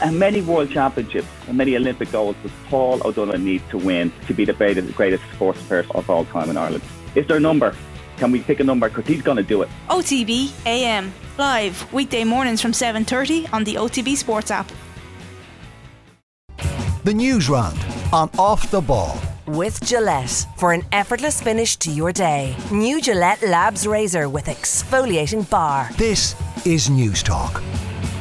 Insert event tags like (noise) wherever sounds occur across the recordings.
and many world championships and many Olympic goals does Paul O'Donovan need to win to be the greatest, greatest sports person of all time in Ireland? Is there a number? Can we pick a number? Because he's going to do it. OTB AM live weekday mornings from 7:30 on the OTB Sports app. The news round on Off the Ball. With Gillette for an effortless finish to your day. New Gillette Labs Razor with exfoliating bar. This is Newstalk.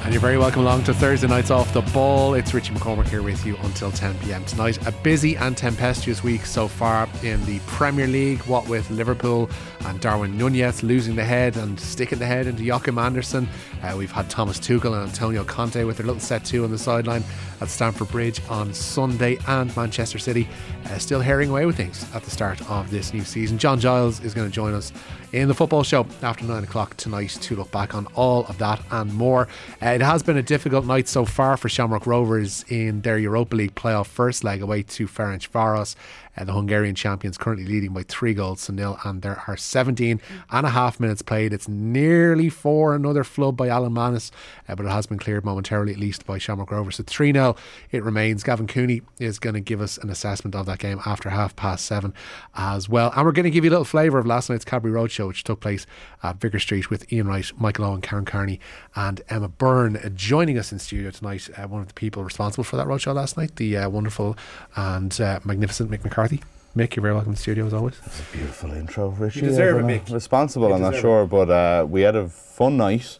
And you're very welcome along to Thursday nights off the ball. It's Richie McCormack here with you until 10 pm tonight. A busy and tempestuous week so far in the Premier League. What with Liverpool and Darwin Nunez losing the head and sticking the head into Joachim Andersen. Uh, we've had Thomas Tuchel and Antonio Conte with their little set two on the sideline at Stamford Bridge on Sunday, and Manchester City uh, still herring away with things at the start of this new season. John Giles is going to join us in the football show after nine o'clock tonight to look back on all of that and more. Uh, it has been a difficult night so far for Shamrock Rovers in their Europa League playoff first leg away to Ferencvaros. Uh, the Hungarian champions currently leading by three goals to nil, and there are 17 and a half minutes played. It's nearly four, another flub by Alan Mannus, uh, but it has been cleared momentarily at least by Shamrock Rovers. So 3 0 it remains. Gavin Cooney is going to give us an assessment of that game after half past seven as well. And we're going to give you a little flavour of last night's Cadbury Roadshow, which took place at Vicar Street with Ian Wright, Michael Owen, Karen Carney, and Emma Byrne. Uh, joining us in studio tonight, uh, one of the people responsible for that roadshow last night, the uh, wonderful and uh, magnificent Mick McCarthy. Mick, you're very welcome to the studio as always. That's a beautiful intro, Richie. You deserve it, don't. Mick. Responsible, You I'm not deserve sure, but uh, we had a fun night,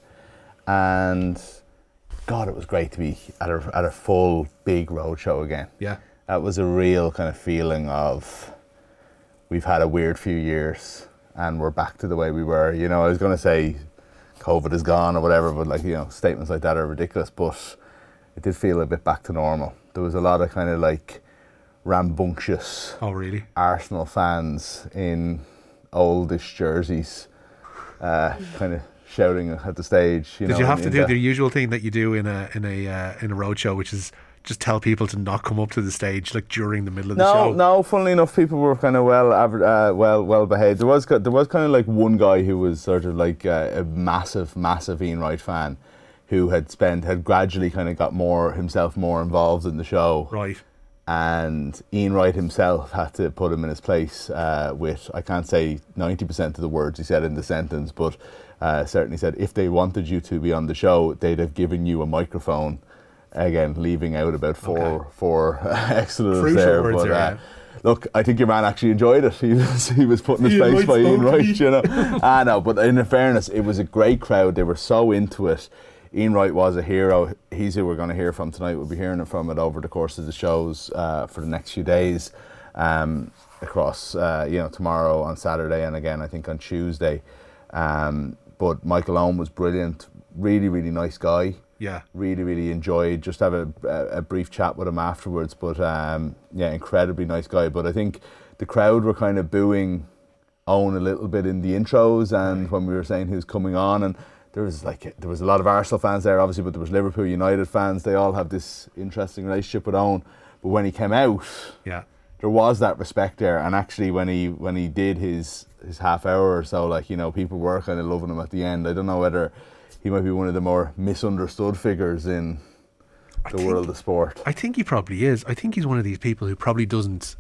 and God, it was great to be at a at a full big road show again. Yeah. That was a real kind of feeling of we've had a weird few years, and we're back to the way we were. You know, I was going to say COVID is gone or whatever, but like you know, statements like that are ridiculous. But it did feel a bit back to normal. There was a lot of kind of like rambunctious Oh, really? Arsenal fans in oldish jerseys, uh, kind of shouting at the stage. You Did know, you have to do the- the usual thing that you do in a in a uh, in a roadshow, which is just tell people to not come up to the stage like during the middle of the show? no. No. Funnily enough, people were kind of well, uh, well, well behaved. There was there was kind of like one guy who was sort of like uh, a massive, massive Ian Wright fan, who had spent had gradually kind of got more himself more involved in the show. Right. and Ian Wright himself had to put him in his place uh, with I can't say ninety percent of the words he said in the sentence, but uh, certainly said if they wanted you to be on the show, they'd have given you a microphone. Again, leaving out about four Okay. four (laughs) expletives Crucial there, words but. uh. Look, I think your man actually enjoyed it. (laughs) He was, he was put in his Ian Wright by Ian Wright, you know. (laughs) ah, no, but in fairness, it was a great crowd. They were so into it. Ian Wright was a hero. He's who we're going to hear from tonight. We'll be hearing from it over the course of the shows uh, for the next few days, um, across uh, you know tomorrow on Saturday and again I think on Tuesday. Um, but Michael Owen was brilliant. Really, really nice guy Yeah. really really enjoyed. Just have a, a, brief chat with him afterwards but um, yeah incredibly nice guy. But I think the crowd were kind of booing Owen a little bit in the intros and when we were saying who's coming on and there was like there was a lot of Arsenal fans there obviously but there was Liverpool United fans. They all have this interesting relationship with Owen. But when he came out Yeah. there was that respect there. And actually when he when he did his his half hour or so like you know people were kind of loving him at the end. I don't know whether he might be one of the more misunderstood figures in the think- world of sport I think he probably is. I think he's one of these people who probably doesn't.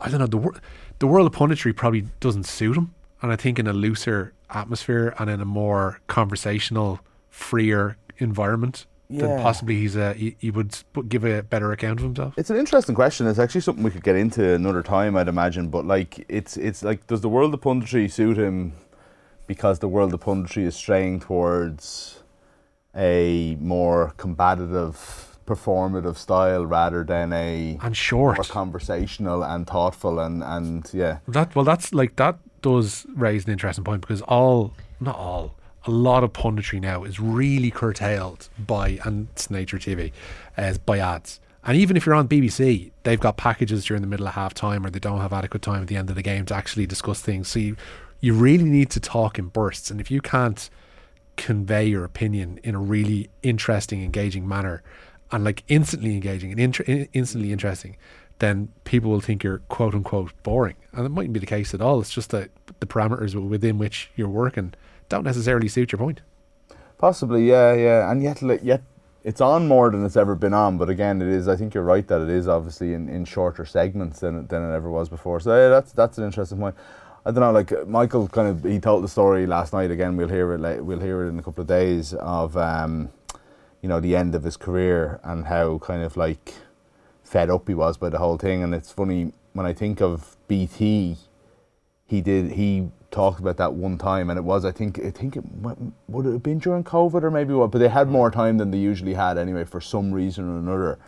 I don't know the wor- the world of punditry probably doesn't suit him, and I think in a looser atmosphere and in a more conversational, freer environment, then possibly he's a he, he would give a better account of himself. it's an interesting question it's actually something we could get into another time I'd imagine but like it's it's like does the world of punditry suit him because the world of punditry is straying towards a more combative performative style rather than a and short. more conversational and thoughtful and and yeah That well, that's like that does raise an interesting point because all, not all, a lot of punditry now is really curtailed by and it's nature TV, as by ads. And even if you're on BBC, they've got packages during the middle of half time or they don't have adequate time at the end of the game to actually discuss things. So you, you really need to talk in bursts. And if you can't convey your opinion in a really interesting, engaging manner, and like instantly engaging and instantly interesting, then people will think you're quote unquote boring. And it mightn't be the case at all. It's just that the parameters within which you're working don't necessarily suit your point. Possibly, yeah, yeah, and yet, yet it's on more than it's ever been on. But again, it is. I think you're right that it is obviously in, in shorter segments than than it ever was before. So yeah, that's that's an interesting point. I don't know. Like Michael, kind of, he told the story last night. Again, we'll hear it. Like, we'll hear it in a couple of days of, um, you know, the end of his career and how kind of like fed up he was by the whole thing. And it's funny when I think of BT, he did he talked about that one time, and it was I think I think it would it have been during COVID or maybe what, but they had more time than they usually had anyway for some reason or another.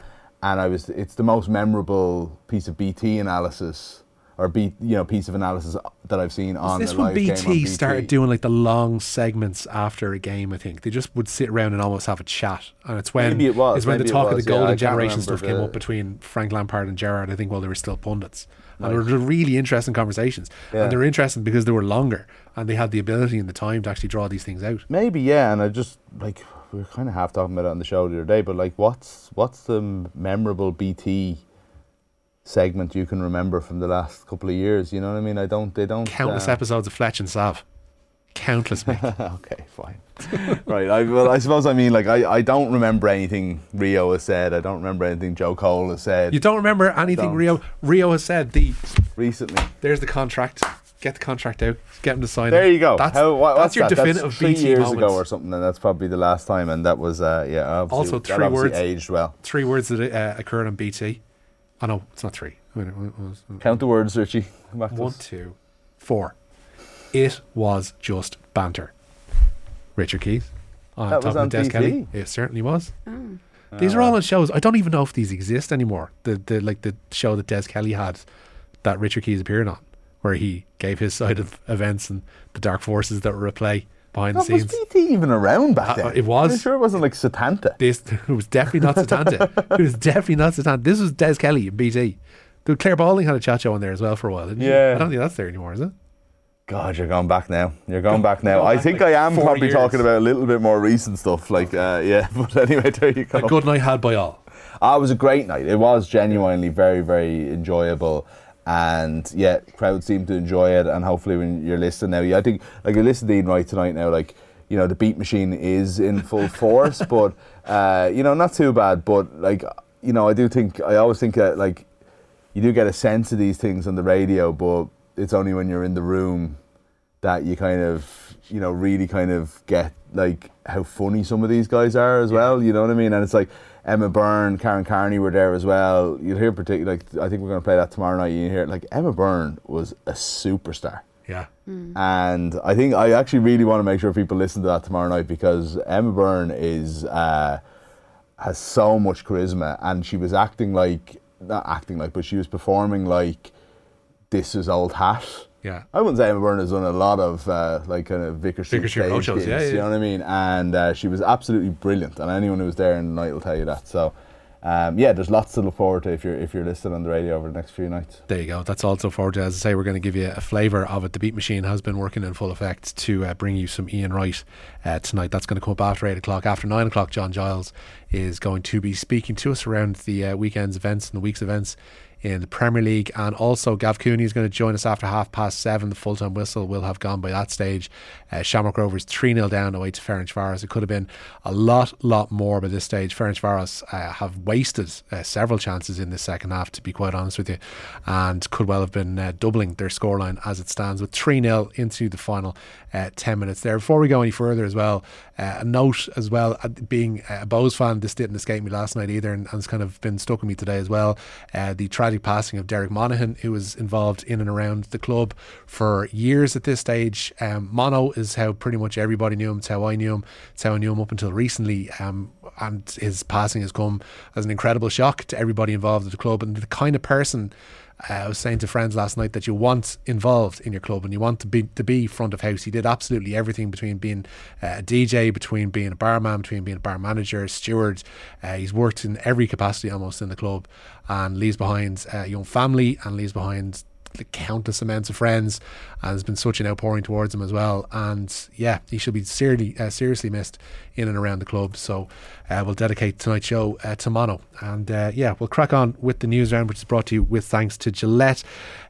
And I was it's the most memorable piece of BT analysis or B, you know piece of analysis that I've seen on this a when live game BT, on BT. started doing like the long segments after a game. I think they just would sit around and almost have a chat, and it's when Maybe it was, it's when the it talk of the golden can't generation stuff came up between Frank Lampard and Gerrard. I think while they were still pundits, and they were really interesting conversations, Yeah. and they were interesting because they were longer and they had the ability and the time to actually draw these things out. Maybe yeah, and I just like we were kind of half talking about it on the show the other day, but like what's what's the memorable BT segment you can remember from the last couple of years? You know what I mean? I don't. They don't. Countless uh, episodes of Fletch and Sav, countless. (laughs) okay, fine. (laughs) right. I, well, I suppose I mean like I, I don't remember anything Rio has said. I don't remember anything Joe Cole has said you don't remember anything Don't. Rio Rio has said. The recently. there's the contract. Get the contract out. Get him to sign There it. you go. That's, How, what, that's your that? definitive that's three BT years moment. ago or something, and that's probably the last time. And that was uh, yeah. Also, three words. aged well. three words that uh, occurred on BT. Oh no, it's not three. Wait, it was- Count the words, Richie. Come back to us. two, four. It was just banter. Richard Keys. On That top was of on Des BT. Kelly. It certainly was. Oh. These are oh. all on shows. I don't even know if these exist anymore. The the like the show that Des Kelly had that Richard Keys appeared on, where he gave his side of events and the dark forces that were at play behind the Oh, was scenes. BT even around back Uh, then? it was. I'm sure it wasn't like Setanta. This (laughs) it was definitely not Setanta. (laughs) it was definitely not Setanta. This was Des Kelly in BT. Dude, Clare Balding had a chat show on there as well for a while, didn't? Yeah. I don't think that's there anymore, is it? God, you're going back now. You're going back now. going I think like I am probably years. talking about a little bit more recent stuff. Like, uh, yeah. (laughs) But anyway, there you go. A good night had by all. Ah, it was a great night. It was genuinely very, very enjoyable. And yeah, crowd seemed to enjoy it. And hopefully, when you're listening now, yeah, I think like you're listening right tonight now, like you know, the beat machine is in full (laughs) force, but uh, you know, not too bad. But like you know, I do think I always think that like you do get a sense of these things on the radio, but it's only when you're in the room that you kind of you know really kind of get like how funny some of these guys are as well. You know what I mean? And it's like Emma Byrne, Karen Carney were there as well. You'll hear particularly like I think we're going to play that tomorrow night. You hear like Emma Byrne was a superstar. Yeah. And I think I actually really want to make sure people listen to that tomorrow night because Emma Byrne is uh, has so much charisma, and she was acting like not acting like, but she was performing like this is old hat. Yeah. I wouldn't say Emma Byrne has done a lot of uh, like kind of Vicar Street Vicar Street stage roadshows, gigs, yeah, yeah. You know what I mean? And uh, she was absolutely brilliant, and anyone who was there in the night will tell you that. So. Um, yeah, there's lots to look forward to if you're if you're listening on the radio over the next few nights. There you go. That's also forward to. As I say, we're going to give you a flavour of it. The Beat Machine has been working in full effect to uh, bring you some Ian Wright uh, tonight. That's going to come up after 8 o'clock. After 9 o'clock, John Giles is going to be speaking to us around the uh, weekend's events and the week's events in the Premier League. And also, Gav Cooney is going to join us after half past seven. The full time whistle will have gone by that stage. Uh, Shamrock Rovers 3 0 down away to Ferencvaros. It could have been a lot, lot more by this stage. Ferencvaros uh, have wasted uh, several chances in the second half, to be quite honest with you, and could well have been uh, doubling their scoreline as it stands with 3 0 into the final uh, 10 minutes there. Before we go any further, as well, uh, a note as well, uh, being a Bohs fan, this didn't escape me last night either, and, and it's kind of been stuck with me today as well. Uh, the tragic passing of Derek Monaghan, who was involved in and around the club for years at this stage. Um, Mono is how pretty much everybody knew him. It's how I knew him. It's how I knew him up until recently. Um, and his passing has come as an incredible shock to everybody involved at the club and the kind of person. Uh, I was saying to friends last night that you want involved in your club and you want to be to be front of house. He did absolutely everything between being uh, a DJ, between being a barman, between being a bar manager, steward. Uh, he's worked in every capacity almost in the club and leaves behind a young family and leaves behind countless amounts of friends and there's been such an outpouring towards him as well. And yeah he should be seriously uh, seriously missed in and around the club. So uh, we'll dedicate tonight's show uh, to Mono. And uh, yeah we'll crack on with the news round which is brought to you with thanks to Gillette.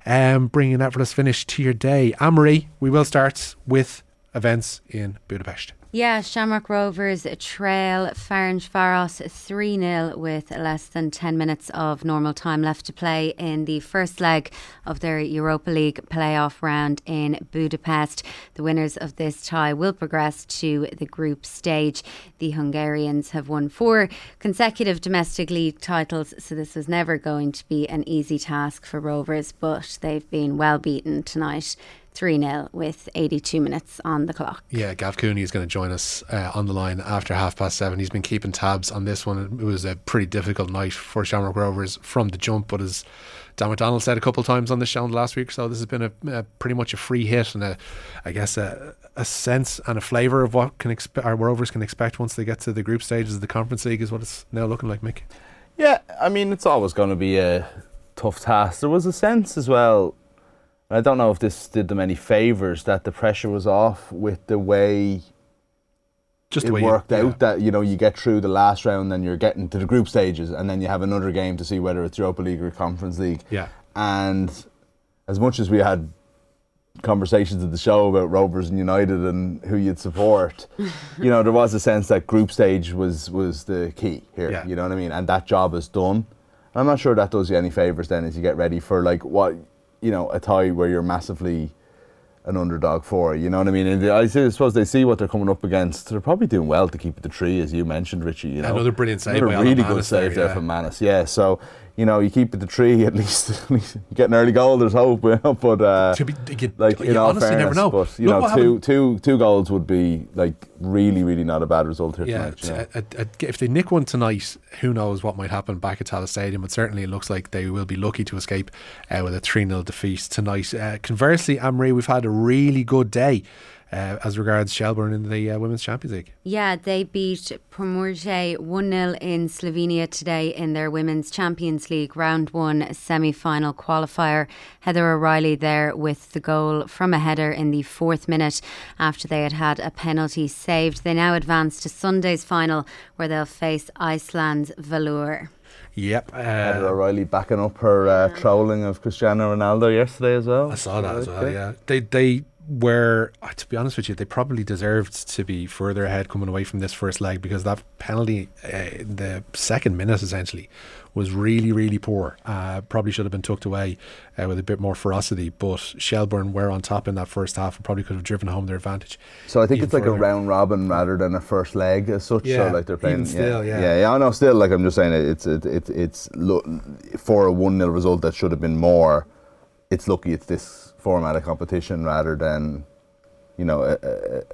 Um, bringing an effortless finish to your day. Amory we will start with events in Budapest Yeah, Shamrock Rovers trail Ferencváros 3 0 with less than 10 minutes of normal time left to play in the first leg of their Europa League playoff round in Budapest. The winners of this tie will progress to the group stage. The Hungarians have won four consecutive domestic league titles, so this was never going to be an easy task for Rovers, but they've been well beaten tonight 3 0 with 82 minutes on the clock. Yeah, Gav Cooney is going to join us uh, on the line after half past seven. He's been keeping tabs on this one. It was a pretty difficult night for Shamrock Rovers from the jump, but as Dan McDonald said a couple of times on the show last week, so this has been a, a pretty much a free hit and a, I guess a, a sense and a flavour of what can expect our Rovers can expect once they get to the group stages of the Conference League is what it's now looking like, Mick. Yeah, I mean it's always going to be a tough task. There was a sense as well I don't know if this did them any favours that the pressure was off with the way just it way worked you, out yeah. that you know you get through the last round, then you're getting to the group stages, and then you have another game to see whether it's Europa League or Conference League. Yeah. And as much as we had conversations at the show about Rovers and United and who you'd support, (laughs) you know, there was a sense that group stage was was the key here. Yeah. You know what I mean? And that job is done. I'm not sure that does you any favours then as you get ready for like what you know a tie where you're massively an underdog for. You know what I mean? And I suppose they see what they're coming up against. They're probably doing well to keep it the tree, as you mentioned, Richie. You know, Another brilliant save Another really good save there, there yeah. from Mannus. Yeah, so you know you keep it the tree (laughs) at least. At least you get an early goal. There's hope. (laughs) You know? But uh, To be- you- like you in all honestly fairness, never know. but you Look know two, two, two goals would be like really, really not a bad result here Yeah, tonight. you know? t- a- a- if they nick one tonight, who knows what might happen back at Tallaght Stadium? But certainly, it looks like they will be lucky to escape uh, with a 3 0 defeat tonight. Uh, conversely, Amri, we've had a really good day uh, as regards Shelbourne in the uh, Women's Champions League. Yeah, they beat Pomurje 1 0 in Slovenia today in their Women's Champions League Round 1 semi final qualifier. Heather O'Reilly there with the goal from a header in the fourth minute after they had had a penalty saved. They now advance to Sunday's final where they'll face Iceland's Valur. Yep. Heather Uh, O'Reilly backing up her uh, trolling of Cristiano Ronaldo yesterday as well. I saw that as well. Okay. Yeah, they they were uh, to be honest with you, they probably deserved to be further ahead coming away from this first leg because that penalty, uh, in the second minute essentially, was really really poor. Uh, probably should have been tucked away uh, with a bit more ferocity. But Shelbourne were on top in that first half and probably could have driven home their advantage. So I think it's like a round robin rather than a first leg as such. Yeah, so like they're playing. still, yeah. yeah, yeah. I know. Still, like I'm just saying, it, it's it, it, it's lo- for a one 0 result that should have been more. It's lucky it's this format of competition rather than, you know, a,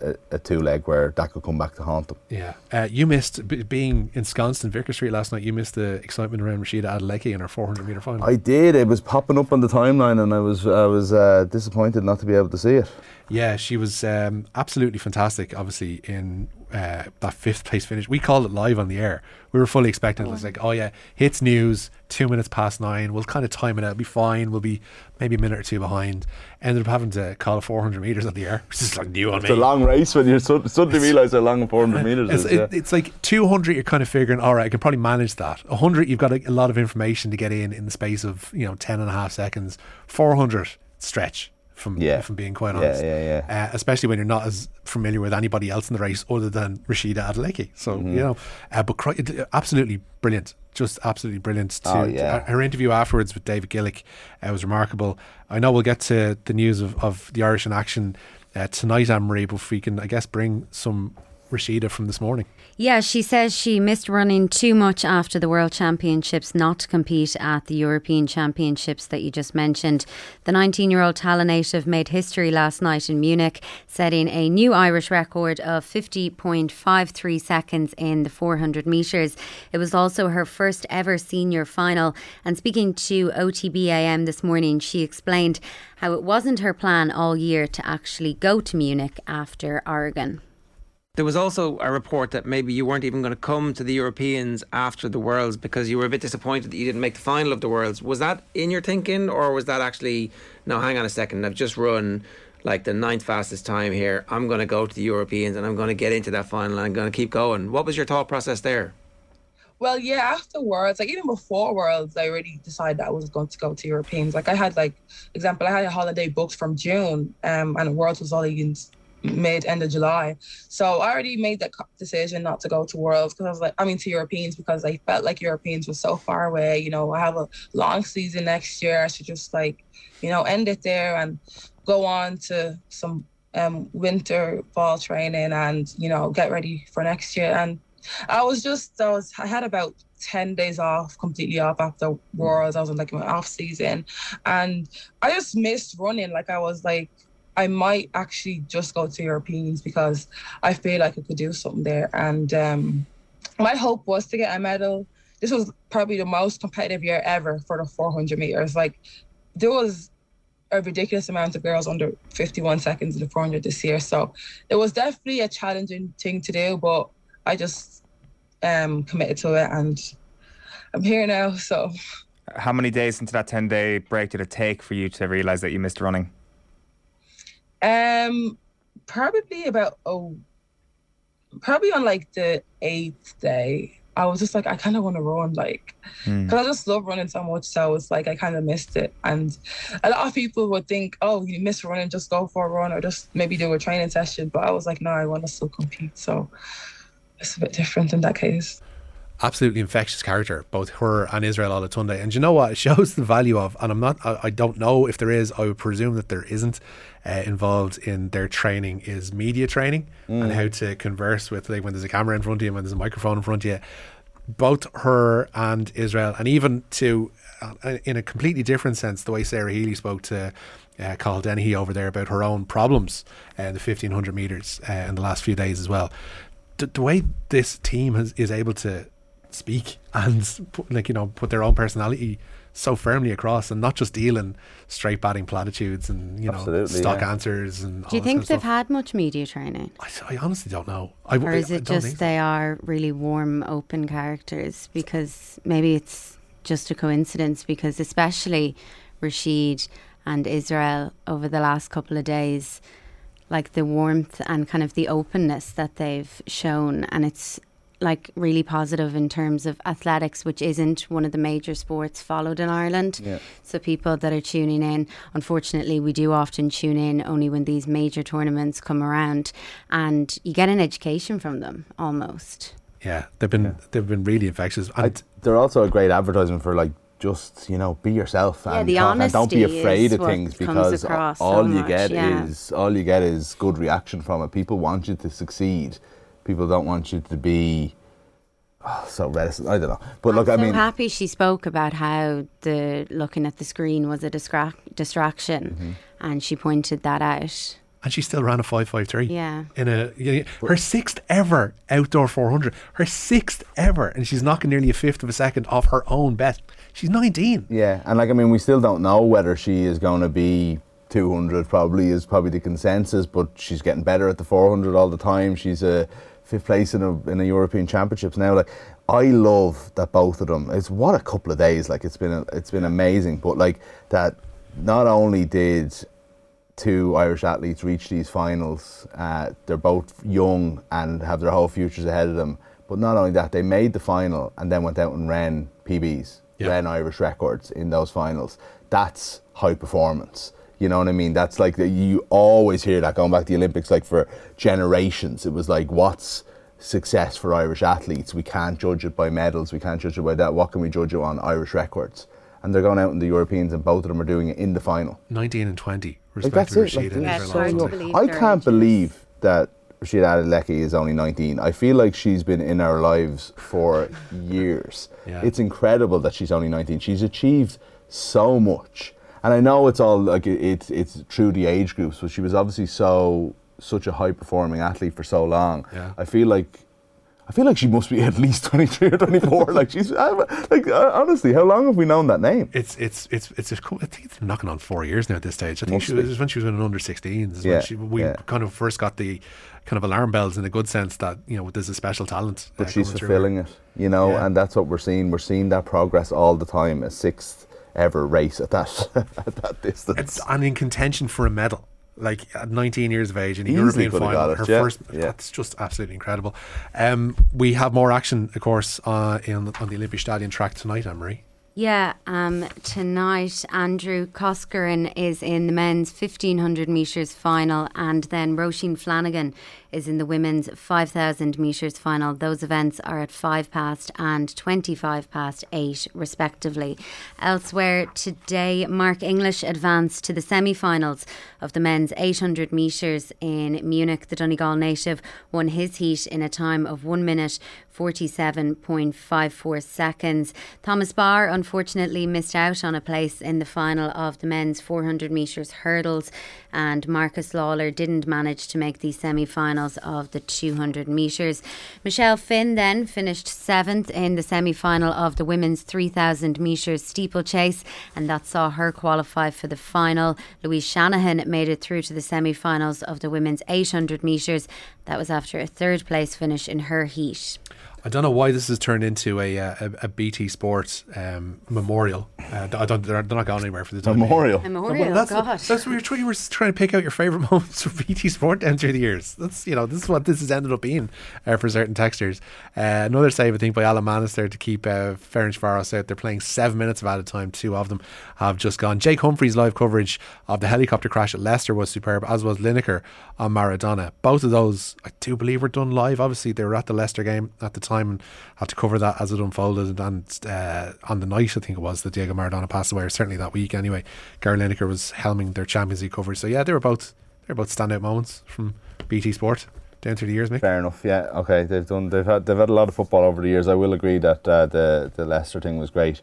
a, a, two leg where that could come back to haunt them. Yeah, uh, you missed b- being ensconced in Vicar Street last night. You missed the excitement around Rhasidat Adeleke in her 400 meter final. I did. It was popping up on the timeline, and I was I was uh, disappointed not to be able to see it. Yeah, she was um, absolutely fantastic. Obviously, in uh, that fifth place finish, we called it live on the air. We were fully expecting it. It was like, oh yeah, hits news, two minutes past nine. We'll kind of time it out. It'll be fine. We'll be maybe a minute or two behind. Ended up having to call it 400 meters on the air, (laughs) which is like new on It's me. a long race when you sud- suddenly realise how long 400 metres It's, is. yeah. it's like 200 you're kind of figuring all right I can probably manage that 100 you've got a, a lot of information to get in in the space of you know 10 and a half seconds 400 stretch from Yeah. from being quite Yeah, honest yeah, Uh, especially when you're not as familiar with anybody else in the race other than Rhasidat Adeleke so Mm-hmm. you know uh, but absolutely brilliant just absolutely brilliant to, Oh, yeah. her interview afterwards with David Gillick uh, was remarkable I know we'll get to the news of, of the Irish in action uh, tonight Ann-Marie but if we can I guess bring some Rhasidat from this morning Yeah, she says she missed running too much after the World Championships not to compete at the European Championships that you just mentioned. The 19 year old Tallaght native made history last night in Munich, setting a new Irish record of 50.53 seconds in the 400 metres. It was also her first ever senior final. And speaking to OTBAM this morning, she explained how it wasn't her plan all year to actually go to Munich after Oregon. There was also a report that maybe you weren't even going to come to the Europeans after the Worlds because you were a bit disappointed that you didn't make the final of the Worlds. Was that in your thinking, or was that actually, no, hang on a second, I've just run like the ninth fastest time here. I'm going to go to the Europeans and I'm going to get into that final and I'm going to keep going. What was your thought process there? Well, yeah, after Worlds, like even before Worlds, I already decided I was going to go to Europeans. Like I had like example, I had a holiday booked from June, um, and Worlds was only in mid end of July. So I already made that decision not to go to Worlds because I was like, I mean, to Europeans because I felt like Europeans were so far away. You know, I have a long season next year. I should just like, you know, end it there and go on to some um, winter fall training and you know get ready for next year. And I was just, I was, I had about 10 days off, completely off after Worlds. I was in like my off season and I just missed running. Like I was like, I might actually just go to Europeans because I feel like I could do something there. And um, my hope was to get a medal. This was probably the most competitive year ever for the 400 meters. Like there was a ridiculous amount of girls under 51 seconds in the 400 this year. So it was definitely a challenging thing to do, but I just um, committed to it and I'm here now. So how many days into that 10 day break did it take for you to realize that you missed running? Um, probably about oh, probably on like the eighth day, I was just like, I kind of want to run, like, because mm. I just love running so much. So it's like I kind of missed it, and a lot of people would think, oh, you miss running, just go for a run or just maybe do a training session. But I was like, no, I want to still compete. So it's a bit different in that case absolutely infectious character, both her and Israel Olatunde. And you know what? It (laughs) shows the value of, and I'm not, I, I don't know if there is, I would presume that there isn't uh, involved in their training, is media training mm. and how to converse with, like when there's a camera in front of you, and when there's a microphone in front of you. Both her and Israel, and even to, uh, in a completely different sense, the way Sarah Healy spoke to uh, Cathal Dennehy over there about her own problems and uh, the 1500 metres uh, in the last few days as well. The, the way this team has, is able to speak (laughs) and put, like you know put their own personality so firmly across and not just dealing straight batting platitudes and you know Absolutely, stock yeah. answers and do you think they've had much media training? I, I honestly don't know. I, or is it I just they are really warm open characters? Because maybe it's just a coincidence because especially Rashid and Israel over the last couple of days like the warmth and kind of the openness that they've shown and it's like really positive in terms of athletics, which isn't one of the major sports followed in Ireland. Yeah. So people that are tuning in, unfortunately, we do often tune in only when these major tournaments come around, and you get an education from them almost. Yeah, they've been yeah. they've been really infectious. I, they're also a great advertisement for like just you know be yourself yeah, and, the and don't be afraid of things because all so you much, get yeah. is all you get is good reaction from it. People want you to succeed people don't want you to be oh, so reticent. I don't know, but I'm look, so I mean, happy she spoke about how the looking at the screen was a distra- distraction, mm-hmm. and she pointed that out. And she still ran a five five three. Yeah. In a you know, her sixth ever outdoor four hundred, her sixth ever, and she's knocking nearly a fifth of a second off her own best. She's nineteen. Yeah, and like I mean, we still don't know whether she is going to be 200 probably is probably the consensus, but she's getting better at the 400 all the time. She's a fifth place in a in a European Championships now. Like I love that both of them. It's what a couple of days. Like it's been a, it's been amazing. But like that, not only did two Irish athletes reach these finals, uh, they're both young and have their whole futures ahead of them. But not only that, they made the final and then went out and ran PBs, ran Irish records in those finals. That's high performance. You know what I mean? That's like the, you always hear that going back to the Olympics, like for generations. It was like, what's success for Irish athletes? We can't judge it by medals. We can't judge it by that. What can we judge it on? Irish records. And they're going out in the Europeans, and both of them are doing it in the final. 19 and 20, like that's it. Like, yeah, I can't believe that Rhasidat Adeleke is only 19. I feel like she's been in our lives for (laughs) years. Yeah. It's incredible that she's only 19. She's achieved so much and I know it's all like it, it's it's through the age groups, but she was obviously so such a high performing athlete for so long. Yeah. I feel like I feel like she must be at least (laughs) 23 or 24. like she's like uh, honestly, how long have we known that name? It's it's it's it's, a, I think it's knocking on four years now at this stage. I think she was when she was in an under 16s. Yeah, she, we yeah. kind of first got the kind of alarm bells in a good sense that you know there's a special talent. But uh, she's fulfilling it, you know, yeah. and that's what we're seeing. We're seeing that progress all the time. A sixth ever race at that (laughs) at that distance. And in contention for a medal. Like at 19 years of age in a Easily European final, her yeah. first. Yeah. That's just absolutely incredible. Um, we have more action, of course, uh, in, on the Olympic Stadion track tonight, Marie. Yeah, um, tonight Andrew Coscoran is in the men's 1500 metres final, and then Roisin Flanagan is in the women's 5000 metres final. Those events are at 5 past and 25 past 8, respectively. Elsewhere today, Mark English advanced to the semi finals of the men's 800 metres in Munich. The Donegal native won his heat in a time of 1 minute 47.54 seconds. Thomas Barr unfortunately missed out on a place in the final of the men's 400 metres hurdles, and Marcus Lawler didn't manage to make the semi finals of the 200 metres. Michelle Finn then finished seventh in the semi final of the women's 3000 metres steeplechase, and that saw her qualify for the final. Louise Shanahan made it through to the semi finals of the women's 800 metres. That was after a third place finish in her heat. I don't know why this has turned into a uh, a, a BT Sports um, memorial. Uh, I don't, they're, they're not going anywhere for the time. Memorial? A memorial, Well, that's, God. that's what you were, trying, you were trying to pick out your favourite (laughs) moments for BT Sport down through the years. That's you know this is what this has ended up being uh, for certain textures. Uh, another save I think by Alan Mannus there to keep uh, Ferencváros out. They're playing seven minutes of added time. Two of them have just gone. Jake Humphrey's live coverage of the helicopter crash at Leicester was superb, as was Lineker on Maradona. Both of those I do believe were done live. Obviously they were at the Leicester game at the time and had to cover that as it unfolded. And uh, on the night I think it was that Diego Maradona passed away, or certainly that week anyway. Gary Lineker was helming their Champions League coverage. So yeah, they were both they were both standout moments from BT Sport down through the years, Mick. Fair enough. Yeah. Okay. They've done. They've had. They've had a lot of football over the years. I will agree that uh, the the Leicester thing was great.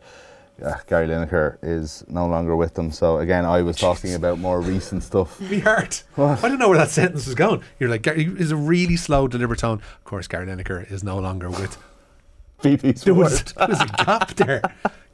Yeah, Gary Lineker is no longer with them. So again, I was talking about more recent stuff. (laughs) We heard. I don't know where that sentence was going. You're like, Gary is a really slow, deliberate tone. Of course, Gary Lineker is no longer with. (laughs) BT There was, there was a gap there.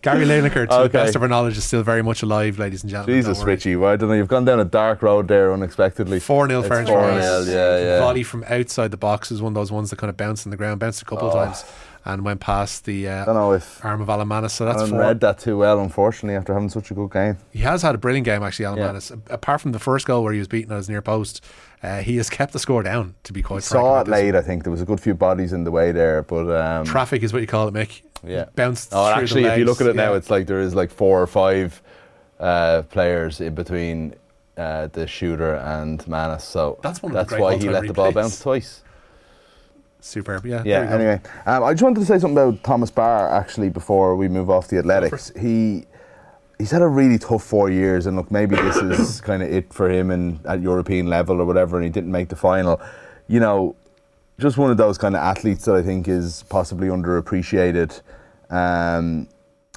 Gary Lineker, to the Okay. best of our knowledge, is still very much alive, ladies and gentlemen. Jesus. Richie. Well, I don't know. You've gone down a dark road there unexpectedly. 4 0 It's Ferencváros. 4-0, yeah, yeah. Volley from outside the box is one of those ones that kind of bounced on the ground, bounced a couple of Oh. times, and went past the uh, don't know if arm of Alan Mannus. So I that's haven't read that too well, unfortunately, after having such a good game. He has had a brilliant game, actually, Alan Mannus. Yeah. Apart from the first goal where he was beaten at his near post, uh, he has kept the score down, to be quite frank. Saw it late. I think. There was a good few bodies in the way there, but um, Traffic is what you call it, Mick. Yeah. Bounced Oh, actually, if you look at it now, it's like there is like four or five uh, players in between uh, the shooter and Mannus. So That's one of the that's why he let the ball bounce twice. Superb, yeah. Yeah. there you go. Anyway, um, I just wanted to say something about Thomas Barr actually before we move off the athletics. He he's had a really tough four years, and look, maybe this is (coughs) kind of it for him and at European level or whatever, and he didn't make the final. You know, just one of those kind of athletes that I think is possibly underappreciated um,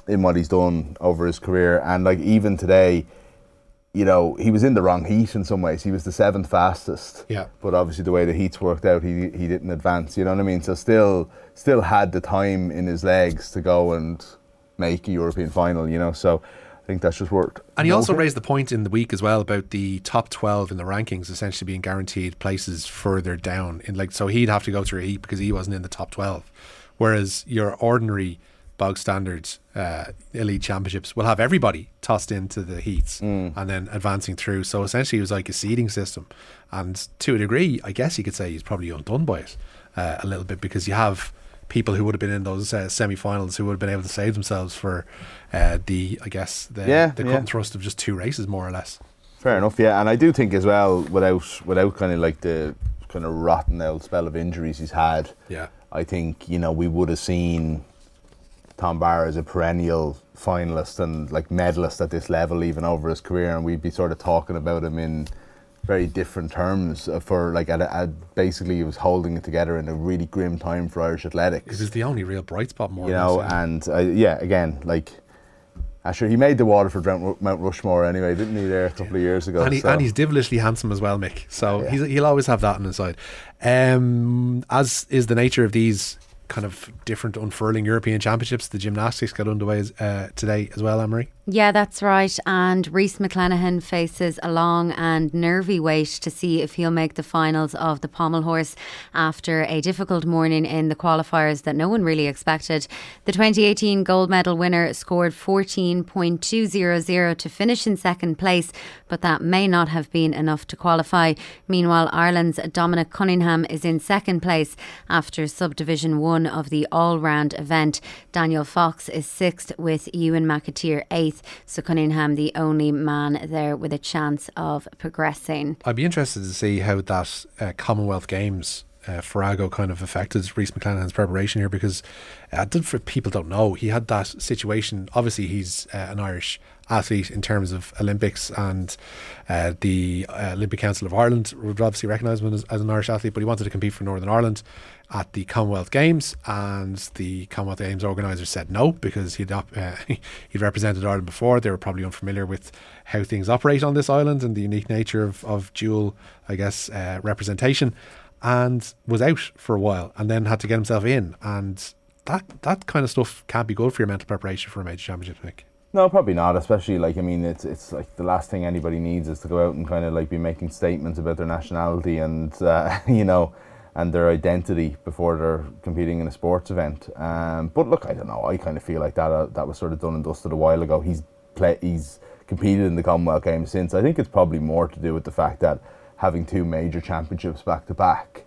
in what he's done over his career, and like even today. You know, he was in the wrong heat in some ways. He was the seventh fastest. Yeah. But obviously, the way the heats worked out, he he didn't advance. You know what I mean? So still, still had the time in his legs to go and make a European final. You know, so I think that's just worked. And he also raised the point in the week as well about the top 12 in the rankings essentially being guaranteed places further down. In like So he'd have to go through a heat because he wasn't in the top 12. Whereas your ordinary bog standards uh, elite championships will have everybody tossed into the heats Mm. and then advancing through. So essentially it was like a seeding system. And to a degree, I guess you could say he's probably undone by it uh, a little bit because you have people who would have been in those uh, semi-finals who would have been able to save themselves for uh, the, I guess, the, Yeah, the cut yeah. and thrust of just two races, more or less. Fair enough, yeah. And I do think as well, without without kind of like the kind of rotten old spell of injuries he's had, Yeah. I think you know we would have seen Tom Barr is a perennial finalist and like medalist at this level, even over his career, and we'd be sort of talking about him in very different terms uh, for like at, a, at basically he was holding it together in a really grim time for Irish athletics. It was the only real bright spot, more you know, less, and uh, yeah, again, like. Actually, he made the Waterford Mount Mount Rushmore anyway, didn't he? There a couple of years ago. and, he, so- and he's devilishly handsome as well, Mick. So he's, he'll always have that on his side. Um, as is the nature of these kind of different unfurling European championships, the gymnastics got underway uh, today as well, Emery. Yeah, that's right. And Rhys McClenaghan faces a long and nervy wait to see if he'll make the finals of the pommel horse after a difficult morning in the qualifiers that no one really expected. The 2018 gold medal winner scored 14.200 to finish in second place, but that may not have been enough to qualify. Meanwhile, Ireland's Dominic Cunningham is in second place after subdivision one one of the all round event. Daniel Fox is sixth with Ewan McAteer eighth. So Cunningham, the only man there with a chance of progressing. I'd be interested to see how that uh, Commonwealth Games uh, Farrago kind of affected Rhys McClenaghan's preparation here because uh, for people don't know he had that situation. Obviously, he's uh, an Irish athlete in terms of Olympics, and uh, the uh, Olympic Council of Ireland would obviously recognise him as, as, an Irish athlete. But he wanted to compete for Northern Ireland at the Commonwealth Games, and the Commonwealth Games organisers said no because he'd uh, (laughs) he'd represented Ireland before. They were probably unfamiliar with how things operate on this island and the unique nature of, of dual, I guess, uh, representation and was out for a while and then had to get himself in. And that that kind of stuff can't be good for your mental preparation for a major championship. No, probably not. Especially like I mean, it's it's like the last thing anybody needs is to go out and kind of like be making statements about their nationality and uh, (laughs) you know and their identity before they're competing in a sports event. Um, but look, I don't know. I kind of feel like that uh, that was sort of done and dusted a while ago. He's play he's competed in the Commonwealth Games since. I think it's probably more to do with the fact that having two major championships back to back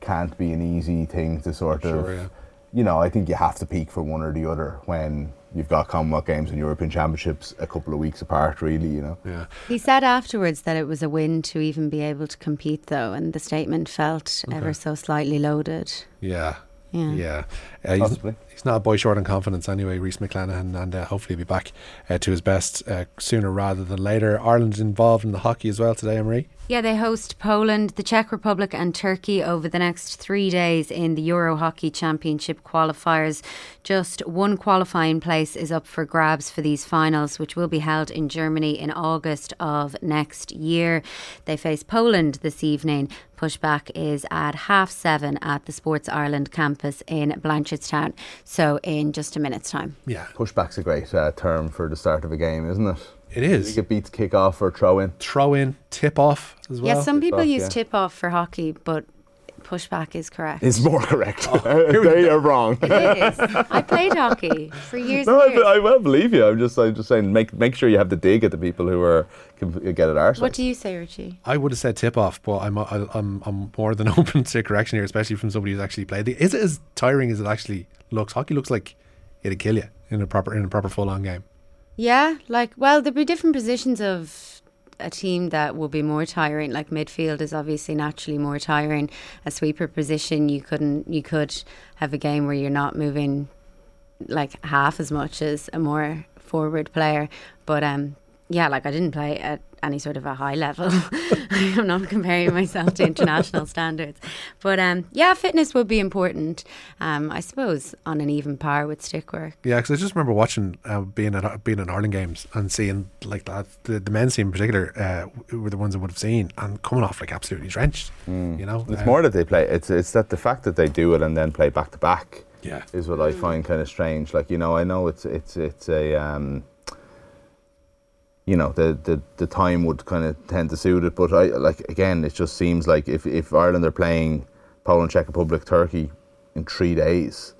can't be an easy thing to sort sure, of. Yeah. You know, I think you have to peak for one or the other when you've got Commonwealth Games and European Championships a couple of weeks apart, really, you know. Yeah. He said afterwards that it was a win to even be able to compete, though, and the statement felt okay. ever so slightly loaded. Yeah. Yeah. Yeah. Uh, he's, Possibly. he's not a boy short on confidence anyway, Rhys McClenaghan, and uh, hopefully he'll be back uh, to his best uh, sooner rather than later. Ireland's involved in the hockey as well today, Marie. Yeah, they host Poland, the Czech Republic, and Turkey over the next three days in the Euro Hockey Championship qualifiers. Just one qualifying place is up for grabs for these finals, which will be held in Germany in August of next year. They face Poland this evening. Pushback is at half seven at the Sports Ireland campus in Blanchardstown. So, in just a minute's time. Yeah. Pushback's a great uh, term for the start of a game, isn't it? It is. You get beat kick off or throw in. Throw in, tip off as well. Yeah, some people off, use yeah. tip off for hockey, but pushback is correct. It's more correct. Oh, (laughs) they are wrong. It is. I played hockey for years. No, and years. I, I well believe you. I'm just, I'm just saying, make make sure you have the dig at the people who are can get it arse. what do you say, Richie? I would have said tip off, but I'm I, I'm I'm more than (laughs) open to correction here, especially from somebody who's actually played. Is it as tiring as it actually looks? Hockey looks like it'd kill you in a proper in a proper full on game. Yeah, like well, there'd be different positions of a team that will be more tiring. Like midfield is obviously naturally more tiring. A sweeper position, you couldn't, you could have a game where you're not moving like half as much as a more forward player. But um, yeah, like I didn't play at any sort of a high level. (laughs) I'm not comparing myself to international standards, but um, yeah, fitness would be important. Um, I suppose on an even par with stick work. Yeah, because I just remember watching uh, being at being at Ireland games and seeing like that the, the men's team in particular uh, were the ones I would have seen and coming off like absolutely drenched. You know, It's Uh, more that they play. It's it's that the fact that they do it and then play back to back. Yeah. is what I find kind of strange. Like you know, I know it's it's it's a um, you know the, the the time would kind of tend to suit it, but I like again, it just seems like if if Ireland are playing Poland, Czech Republic, Turkey in three days,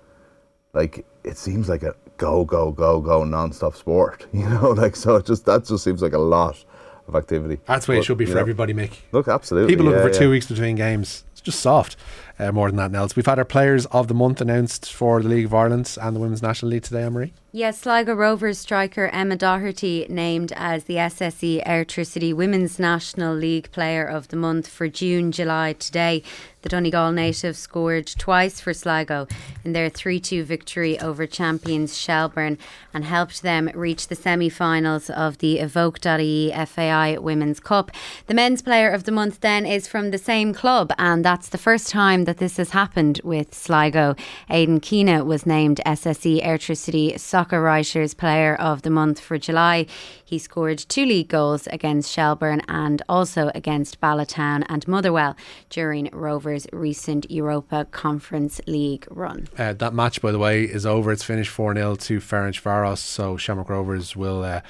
like it seems like a go go go go non-stop sport. (laughs) You know, like so it just that just seems like a lot of activity. That's the way it should be for know, everybody, Mick. Look, absolutely. People looking yeah, for two yeah. weeks between games. It's just soft. Uh, more than that, Nels. We've had our players of the month announced for the League of Ireland and the Women's National League today, Ann-Marie. Yes, Sligo Rovers striker Emma Doherty named as the SSE Electricity Women's National League Player of the Month for June, July today. The Donegal native scored twice for Sligo in their 3 2 victory over champions Shelbourne and helped them reach the semi finals of the Evoke.ie FAI Women's Cup. The men's player of the month then is from the same club, and that's the first time that this has happened with Sligo. Aidan Keena was named SSE Electricity Soccer Writers Player of the Month for July. He scored two league goals against Shelbourne and also against Bala Town and Motherwell during Rovers' recent Europa Conference League run. Uh, that match, by the way, is over. It's finished 4 0 to Ferencvaros. So Shamrock Rovers will uh,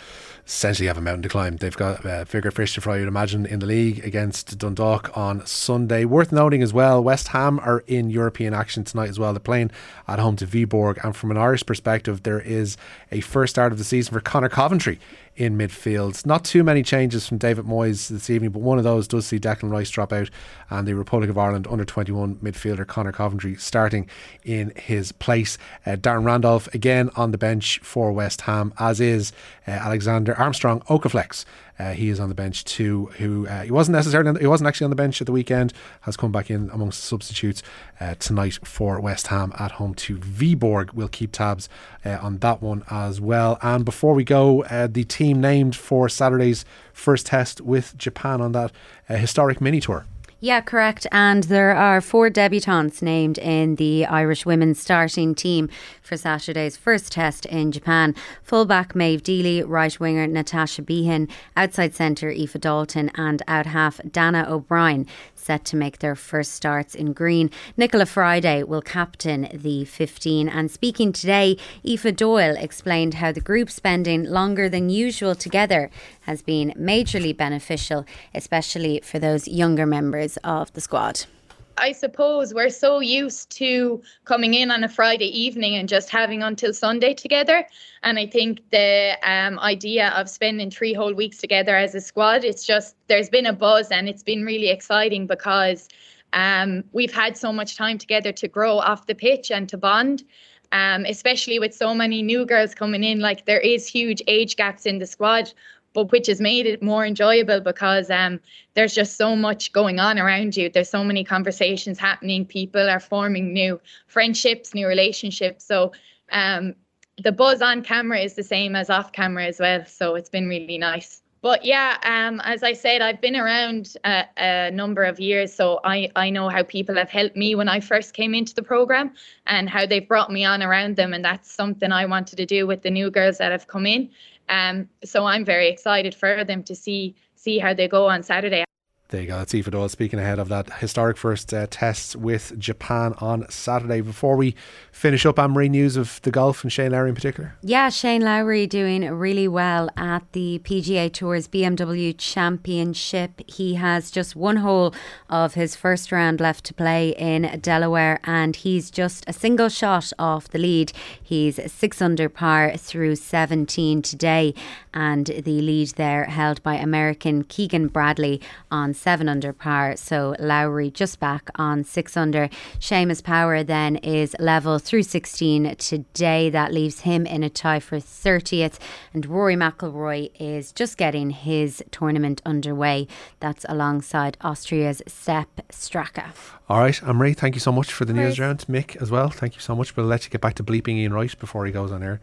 essentially have a mountain to climb. They've got a uh, bigger fish to fry, you'd imagine, in the league against Dundalk on Sunday. Worth noting as well, West Ham are in European action tonight as well. They're playing at home to Viborg. And from an Irish perspective, there is a first start of the season for Conor Coventry in midfield. Not too many changes from David Moyes this evening, but one of those does see Declan Rice drop out and the Republic of Ireland under 21 midfielder Conor Coventry starting in his place. Uh, Darren Randolph again on the bench for West Ham, as is uh, Alexander Armstrong Oko-Flex. Uh, he is on the bench too. Who uh, he wasn't necessarily he wasn't actually on the bench at the weekend. Has come back in amongst substitutes uh, tonight for West Ham at home to Viborg. We'll keep tabs uh, on that one as well. And before we go, uh, the team named for Saturday's first test with Japan on that uh, historic mini tour. Yeah, correct. And there are four debutants named in the Irish women's starting team for Saturday's first test in Japan. Fullback Méabh Deely, right winger Natasha Behan, outside centre Aoife Dalton, and out half Dannah O'Brien set to make their first starts in green. Nichola Fryday will captain the 15. And speaking today, Aoife Doyle explained how the group spending longer than usual together has been majorly beneficial, especially for those younger members of the squad. I suppose we're so used to coming in on a Friday evening and just having until Sunday together. And I think the um, idea of spending three whole weeks together as a squad, it's just there's been a buzz and it's been really exciting because um, we've had so much time together to grow off the pitch and to bond. Um, especially with so many new girls coming in, like there is huge age gaps in the squad but which has made it more enjoyable because um, there's just so much going on around you. There's so many conversations happening. People are forming new friendships, new relationships. So um, the buzz on camera is the same as off camera as well. So it's been really nice. But yeah, um, as I said, I've been around a, a, number of years, so I, I know how people have helped me when I first came into the program and how they've brought me on around them, and that's something I wanted to do with the new girls that have come in. Um, so I'm very excited for them to see see how they go on Saturday. There you go. That's Aoife Doyle speaking ahead of that historic first uh, test with Japan on Saturday. Before we finish up, Ann-Marie, news of the golf and Shane Lowry in particular. Yeah, Shane Lowry doing really well at the PGA Tour's BMW Championship. He has just one hole of his first round left to play in Delaware, and he's just a single shot off the lead. He's six under par through 17 today, and the lead there held by American Keegan Bradley on seven under par. So Lowry just back on six under. Seamus Power then is level through 16 today. That leaves him in a tie for 30th. And Rory McIlroy is just getting his tournament underway. That's alongside Austria's Sepp Straka. All right, Ann-Marie, thank you so much for the news round. Mick as well, thank you so much. We'll let you get back to bleeping Ian Wright before he goes on air.